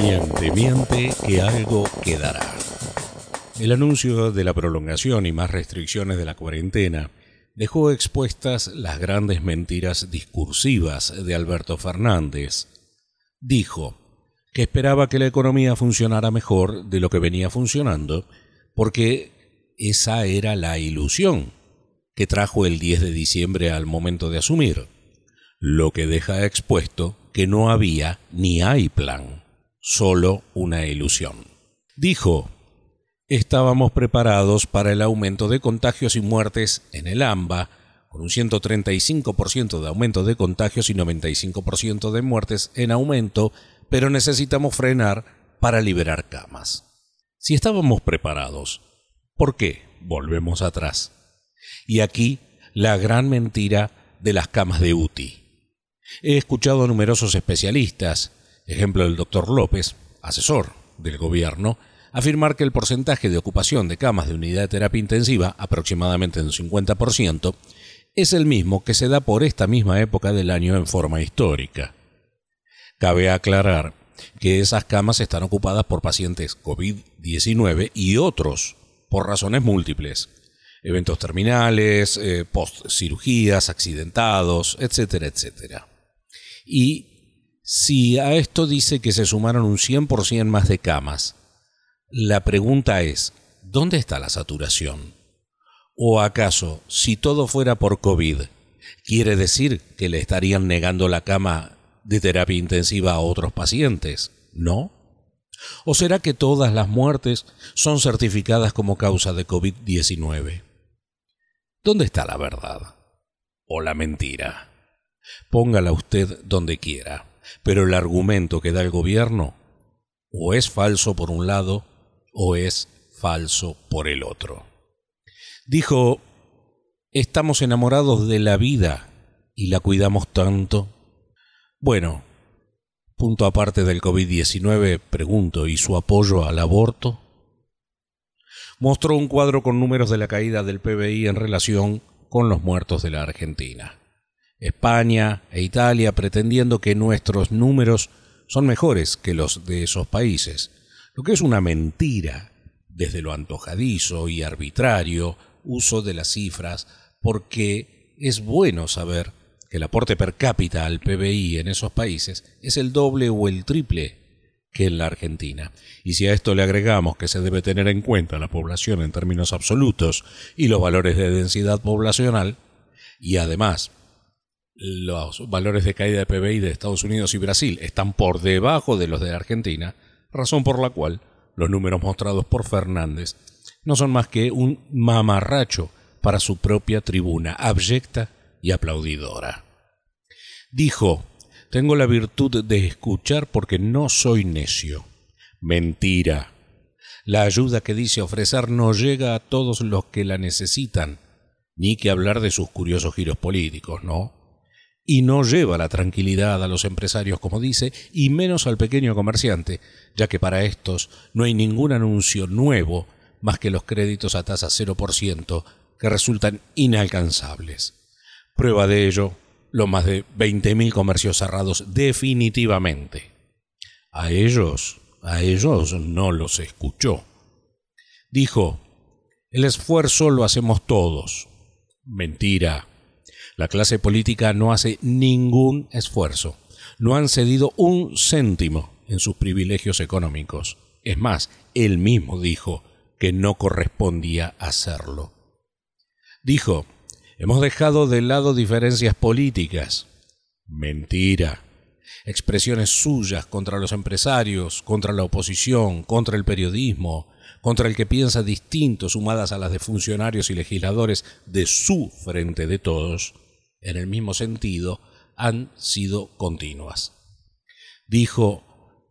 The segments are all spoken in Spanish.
Miente, miente, que algo quedará. El anuncio de la prolongación y más restricciones de la cuarentena dejó expuestas las grandes mentiras discursivas de Alberto Fernández. Dijo que esperaba que la economía funcionara mejor de lo que venía funcionando, porque esa era la ilusión que trajo el 10 de diciembre al momento de asumir, lo que deja expuesto que no había ni hay plan, solo una ilusión. Dijo estábamos preparados para el aumento de contagios y muertes en el AMBA, con un 135% de aumento de contagios y 95% de muertes en aumento, pero necesitamos frenar para liberar camas. Si estábamos preparados, ¿por qué volvemos atrás? Y aquí la gran mentira de las camas de UTI. He escuchado a numerosos especialistas, ejemplo el doctor López, asesor del gobierno, afirmar que el porcentaje de ocupación de camas de unidad de terapia intensiva, aproximadamente un 50%, es el mismo que se da por esta misma época del año en forma histórica. Cabe aclarar que esas camas están ocupadas por pacientes COVID-19 y otros por razones múltiples, eventos terminales, eh, post-cirugías, accidentados, etcétera, etcétera. Y si a esto dice que se sumaron un 100% más de camas, la pregunta es, ¿dónde está la saturación? ¿O acaso, si todo fuera por COVID, quiere decir que le estarían negando la cama de terapia intensiva a otros pacientes? ¿No? ¿O será que todas las muertes son certificadas como causa de COVID-19? ¿Dónde está la verdad? ¿O la mentira? Póngala usted donde quiera, pero el argumento que da el gobierno o es falso por un lado o es falso por el otro. Dijo, estamos enamorados de la vida y la cuidamos tanto. Bueno, punto aparte del COVID-19, pregunto, ¿y su apoyo al aborto? Mostró un cuadro con números de la caída del PBI en relación con los muertos de la Argentina. España e Italia pretendiendo que nuestros números son mejores que los de esos países, lo que es una mentira desde lo antojadizo y arbitrario uso de las cifras, porque es bueno saber que el aporte per cápita al PBI en esos países es el doble o el triple que en la Argentina. Y si a esto le agregamos que se debe tener en cuenta la población en términos absolutos y los valores de densidad poblacional, y además los valores de caída de PBI de Estados Unidos y Brasil están por debajo de los de Argentina, razón por la cual los números mostrados por Fernández no son más que un mamarracho para su propia tribuna, abyecta y aplaudidora. Dijo, tengo la virtud de escuchar porque no soy necio. Mentira. La ayuda que dice ofrecer no llega a todos los que la necesitan, ni que hablar de sus curiosos giros políticos, ¿no? Y no lleva la tranquilidad a los empresarios, como dice, y menos al pequeño comerciante, ya que para estos no hay ningún anuncio nuevo más que los créditos a tasa 0% que resultan inalcanzables. Prueba de ello, los más de 20.000 comercios cerrados definitivamente. A ellos, a ellos no los escuchó. Dijo, el esfuerzo lo hacemos todos. Mentira. La clase política no hace ningún esfuerzo. No han cedido un céntimo en sus privilegios económicos. Es más, él mismo dijo que no correspondía hacerlo. Dijo, hemos dejado de lado diferencias políticas. Mentira. Expresiones suyas contra los empresarios, contra la oposición, contra el periodismo, contra el que piensa distinto, sumadas a las de funcionarios y legisladores de su frente de todos, en el mismo sentido, han sido continuas. Dijo,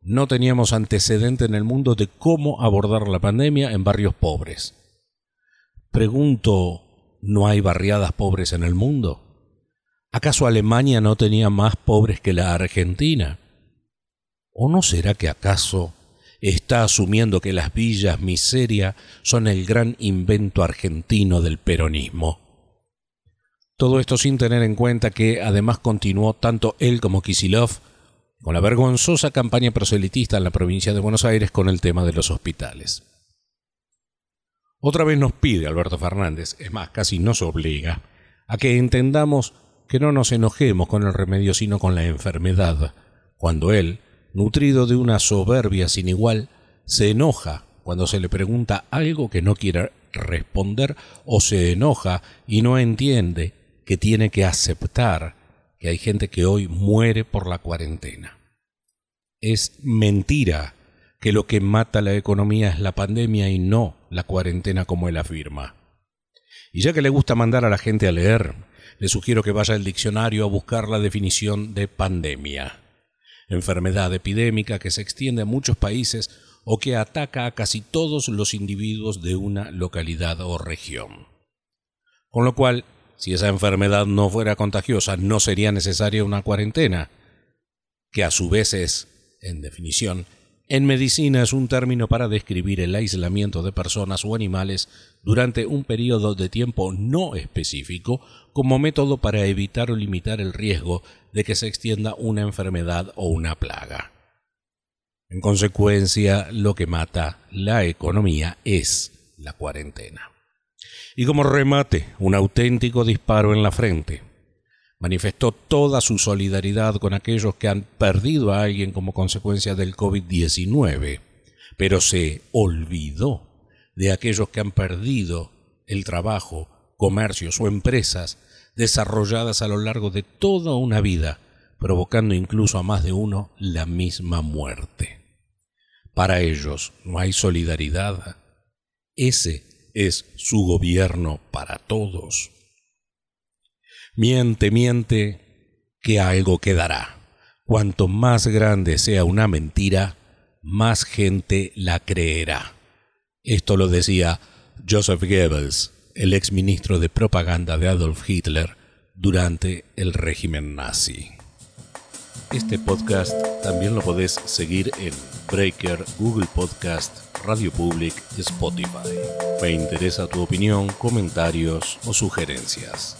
no teníamos antecedente en el mundo de cómo abordar la pandemia en barrios pobres. Pregunto, ¿no hay barriadas pobres en el mundo? ¿Acaso Alemania no tenía más pobres que la Argentina? ¿O no será que acaso está asumiendo que las villas miseria son el gran invento argentino del peronismo? Todo esto sin tener en cuenta que además continuó tanto él como Kisilov con la vergonzosa campaña proselitista en la provincia de Buenos Aires con el tema de los hospitales. Otra vez nos pide Alberto Fernández, es más, casi nos obliga, a que entendamos que no nos enojemos con el remedio sino con la enfermedad, cuando él, nutrido de una soberbia sin igual, se enoja cuando se le pregunta algo que no quiere responder o se enoja y no entiende que tiene que aceptar que hay gente que hoy muere por la cuarentena. Es mentira que lo que mata la economía es la pandemia y no la cuarentena como él afirma. Y ya que le gusta mandar a la gente a leer, le sugiero que vaya al diccionario a buscar la definición de pandemia. Enfermedad epidémica que se extiende a muchos países o que ataca a casi todos los individuos de una localidad o región. Con lo cual, si esa enfermedad no fuera contagiosa, no sería necesaria una cuarentena, que a su vez es, en definición, en medicina es un término para describir el aislamiento de personas o animales durante un periodo de tiempo no específico como método para evitar o limitar el riesgo de que se extienda una enfermedad o una plaga. En consecuencia, lo que mata la economía es la cuarentena. Y como remate, un auténtico disparo en la frente manifestó toda su solidaridad con aquellos que han perdido a alguien como consecuencia del COVID-19, pero se olvidó de aquellos que han perdido el trabajo, comercios o empresas desarrolladas a lo largo de toda una vida, provocando incluso a más de uno la misma muerte. Para ellos no hay solidaridad. Ese es su gobierno para todos. Miente, miente, que algo quedará. Cuanto más grande sea una mentira, más gente la creerá. Esto lo decía Joseph Goebbels, el ex ministro de propaganda de Adolf Hitler durante el régimen nazi. Este podcast también lo podés seguir en Breaker, Google Podcast, Radio Public Spotify. Me interesa tu opinión, comentarios o sugerencias.